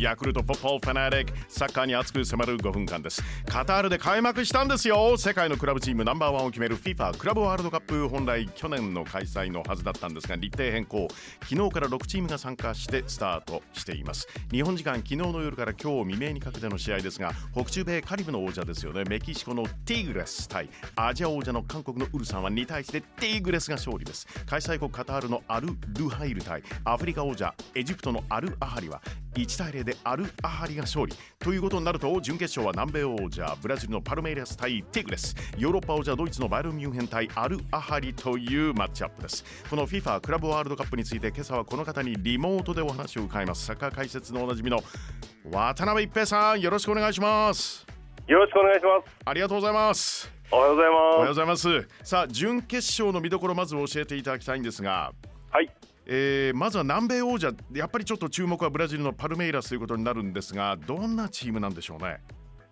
ヤクルトポッポファナリックサッカーに熱く迫る5分間です。カタールで開幕したんですよ。世界のクラブチームナンバーワンを決める FIFA クラブワールドカップ。本来去年の開催のはずだったんですが日程変更。昨日から6チームが参加してスタートしています。日本時間昨日の夜から今日未明にかけての試合ですが北中米カリブの王者ですよね。メキシコのティグレス対アジア王者の韓国のウルサンは2対1でティグレスが勝利です。開催国カタールのアル・ルハイル対アフリカ王者エジプトのアル・アハリは1対0でアル・アハリが勝利ということになると準決勝は南米王者ブラジルのパルメイラス対ティグレス。ヨーロッパ王者ドイツのバイルミュンヘン対アル・アハリというマッチアップです。この FIFA クラブワールドカップについて今朝はこの方にリモートでお話を伺います。サッカー解説のおなじみの渡辺一平さんよろしくお願いします。よろしくお願いします。ありがとうございます。おはようございおはようまございますさあ準決勝の見どころまず教えていただきたいんですが。すはいえーまずは南米王者やっぱりちょっと注目はブラジルのパルメイラスということになるんですがどんなチームなんでしょうね？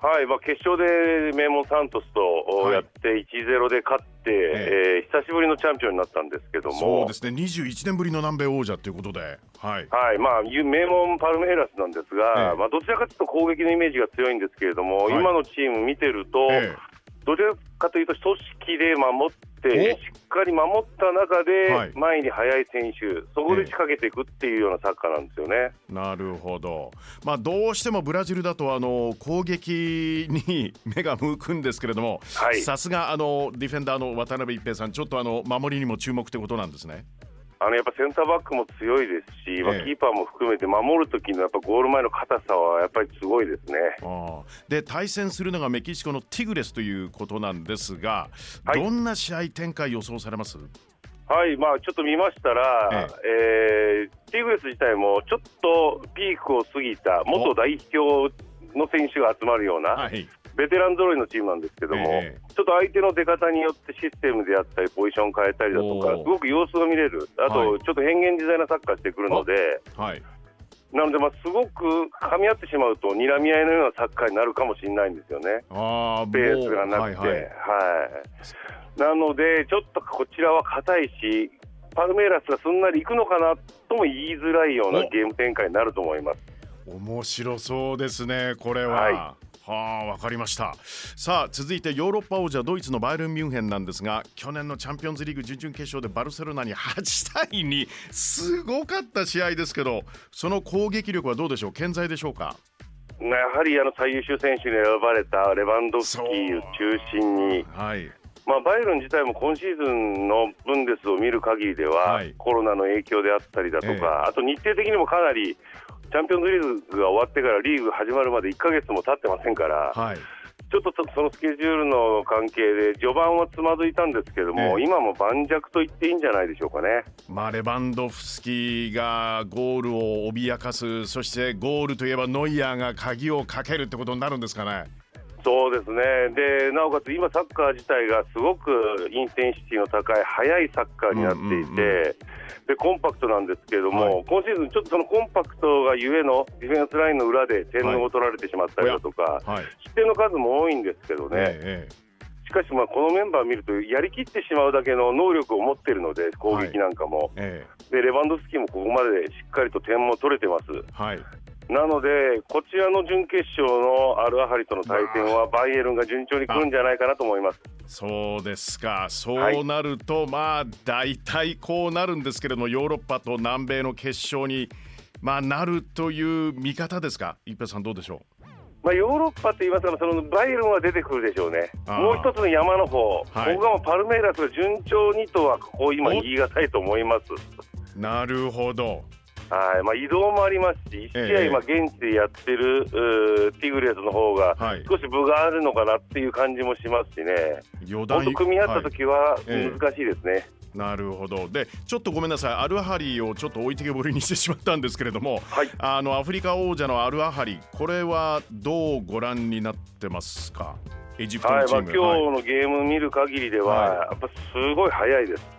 はい、まあ、決勝で名門サントスとはい。やって1-0で勝って、ええ。ー久しぶりのチャンピオンになったんですけども。そうですね。21年ぶりの南米王者ということで。はい。はいまあ、名門パルメイラスなんですが、ええ。まあ、どちらかというと攻撃のイメージが強いんですけれども、はい。今のチーム見てると、えどちらかというと組織で守ってしっかり守った中はい。で前に速い選手、そこで仕掛けていくっていうようなサッカーなんですよね。えなるほど。まあどうしてもブラジルだとあの攻撃に目が向くんですけれどもはい。さすがあのディフェンダーの渡辺一平さんちょっとあの守りにも注目ってことなんですねあのやっぱセンターバックも強いですし、まあええキーパーも含めて守る時のやっぱゴール前の硬さはやっぱりすごいですね。で対戦するのがメキシコのティグレスということなんですが、はい。どんな試合展開予想されます？はい、まあちょっと見ましたら、ええ。ーティグレス自体もちょっとピークを過ぎた元代表の選手が集まるような、はいベテラン揃いのチームなんですけども、ええ。ちょっと相手の出方によってシステムであったり、ポジション変えたりだとか、すごく様子が見れる、あと、はい。ちょっと変幻自在なサッカーしてくるので、はい。なので、まあ、すごく噛み合ってしまうと、睨み合いのようなサッカーになるかもしれないんですよね、ああペースがなくて。はいははい。いなので、ちょっとこちらは硬いし、パルメイラスがすんなりいくのかなとも言いづらいようなお。ゲーム展開になると思います。面白そうですねこれは。はいはあわかりました。さあ続いてヨーロッパ王者ドイツのバイエルン・ミュンヘンなんですが去年のチャンピオンズリーグ準々決勝でバルセロナに8対2すごかった試合ですけどその攻撃力はどうでしょう？健在でしょうか？やはりあの最優秀選手に選ばれたレバンドフスキーを中心に、はい。まあ、バイエルン自体も今シーズンのブンデスを見る限りでは、はい。コロナの影響であったりだとか、ええ。あと日程的にもかなりチャンピオンズリーグが終わってからリーグ始まるまで1ヶ月も経ってませんから、はいちょっとそのスケジュールの関係で序盤はつまずいたんですけども、ええ今も盤石と言っていいんじゃないでしょうかね。まあ、レバンドフスキーがゴールを脅かすそしてゴールといえばノイアーが鍵をかけるってことになるんですかね。そうですね。でなおかつ今、サッカー自体がすごくインテンシティの高い速いサッカーになっていて、うんうんうん。でコンパクトなんですけれども、はい。今シーズン、ちょっとそのコンパクトがゆえのディフェンスラインの裏で点を取られてしまったりだとか、はい。失点の数も多いんですけどね、ええしかし、まあこのメンバーを見ると、やりきってしまうだけの能力を持っているので、攻撃なんかも、えでレバンドフスキーもここまでしっかりと点も取れてます。えはいなので、こちらの準決勝のアルアハリとの対戦は、バイエルンが順調に来るんじゃないかなと思います。そうですか。そうなると、まあ大体こうなるんですけれどもヨーロッパと南米の決勝に、まあ、なるという見方ですか？一平さんどうでしょまあ、ヨーロッパって言いますから、そのバイエルンは出てくるでしょうね、もう一つの山の方、はい。ここがパルメイラスが順調にとは、ここ今、お言い難いと思います。うなるほどはい。まあ、移動もありますし、1試ええ。合、今、現地でやってる、うーティグレスの方がはい。少し分があるのかなっていう感じもしますしね、組み合った時はええ。難しいですね。なるほど。でちょっとごめんなさい。アルアハリをちょっと置いてけぼりにしてしまったんですけれども、はい。あのアフリカ王者のアルアハリこれはどうご覧になってますか？エジプトはい。まあ、のチーム、今日のゲーム見る限りでは、はい。やっぱすごい速いです。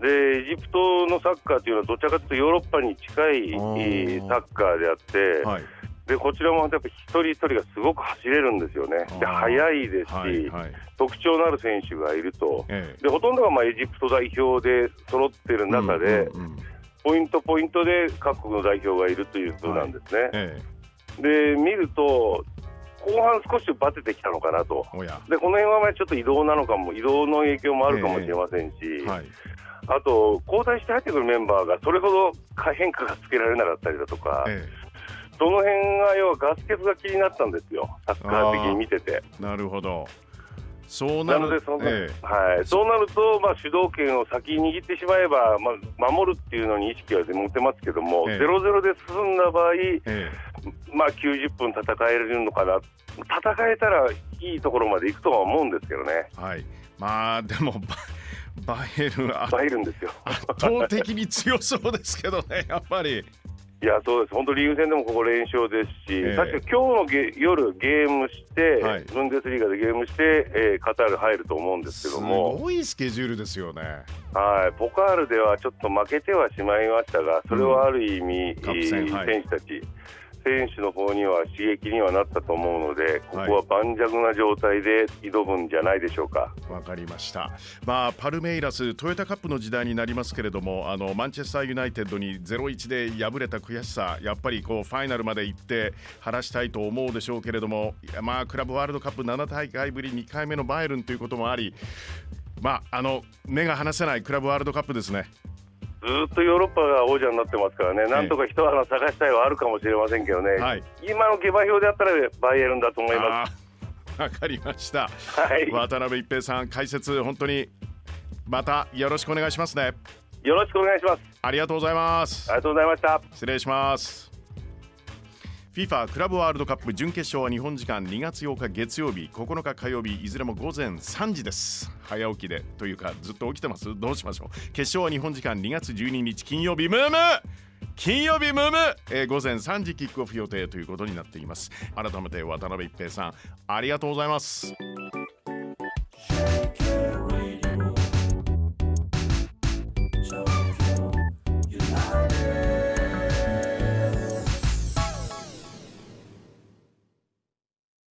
でエジプトのサッカーというのはどちらかというとヨーロッパに近いサッカーであって、はい。でこちらもやっぱ一人一人がすごく走れるんですよね。で速いですし、はいはい。特徴のある選手がいると。ええ。でほとんどがまあエジプト代表で揃ってる中で、うんうんうん。ポイントポイントで各国の代表がいるということなんですね。えで見ると、後半少しバテてきたのかなと、でこの辺はまあちょっと移動なのかも、移動の影響もあるかもしれませんし、はいあと、交代して入ってくるメンバーがそれほど変化がつけられなかったりだとか、えその辺が要はガス欠が気になったんですよ、サッカー的に見てて。えなるほど。そうなるなのでそんな、えはい、そうなると、まあ、主導権を先に握ってしまえば、まあ、守るっていうのに意識は持ってますけども、ええ。0-0で進んだ場合、ええ。まあ、90分戦えるのかな、戦えたらいいところまで行くとは思うんですけどね、えはい。まあでもババイエルン圧入るんですよ。圧倒的に強そうですけどねやっぱり。いや、そうです、本当、リーグ戦でもここ連勝ですし、ええ。確か今日のゲ夜、ゲームして、はい。ブンデスリーガでゲームして、えーカタール入ると思うんですけすども、ごいスケジュールですよね。はい、ポカールではちょっと負けてはしまいましたが、それはある意味、カップ戦はい選手たち、選手の方には刺激にはなったと思うので、ここは盤石な状態で挑むんじゃないでしょうか。わかりました。まあパルメイラストヨタカップの時代になりますけれども、あのマンチェスターユナイテッドに0-1で敗れた悔しさ、やっぱりこうファイナルまで行って晴らしたいと思うでしょうけれども、まあクラブワールドカップ7大会ぶり2回目のバイエルンということもあり、まああの目が離せないクラブワールドカップですね。ずーっとヨーロッパが王者になってますからね、なんとか一穴探したいはあるかもしれませんけどね、はい今の下馬評であったらバイエルンだと思いまあーわかりました。す。はい、渡辺一平さん解説本当にまたよろしくお願いしますね。よろしくお願いします。ありがとうございますあり。がとうございました。失礼します。FIFA クラブワールドカップ準決勝は日本時間2月8日月曜日9日火曜日いずれも午前3時です。早起きでというかずっと起きてます？どうしましょう？決勝は日本時間2月12日金曜日ムーム金曜日ムーム、えー午前3時キックオフ予定ということになっています。改めて渡辺一平さんありがとうございます。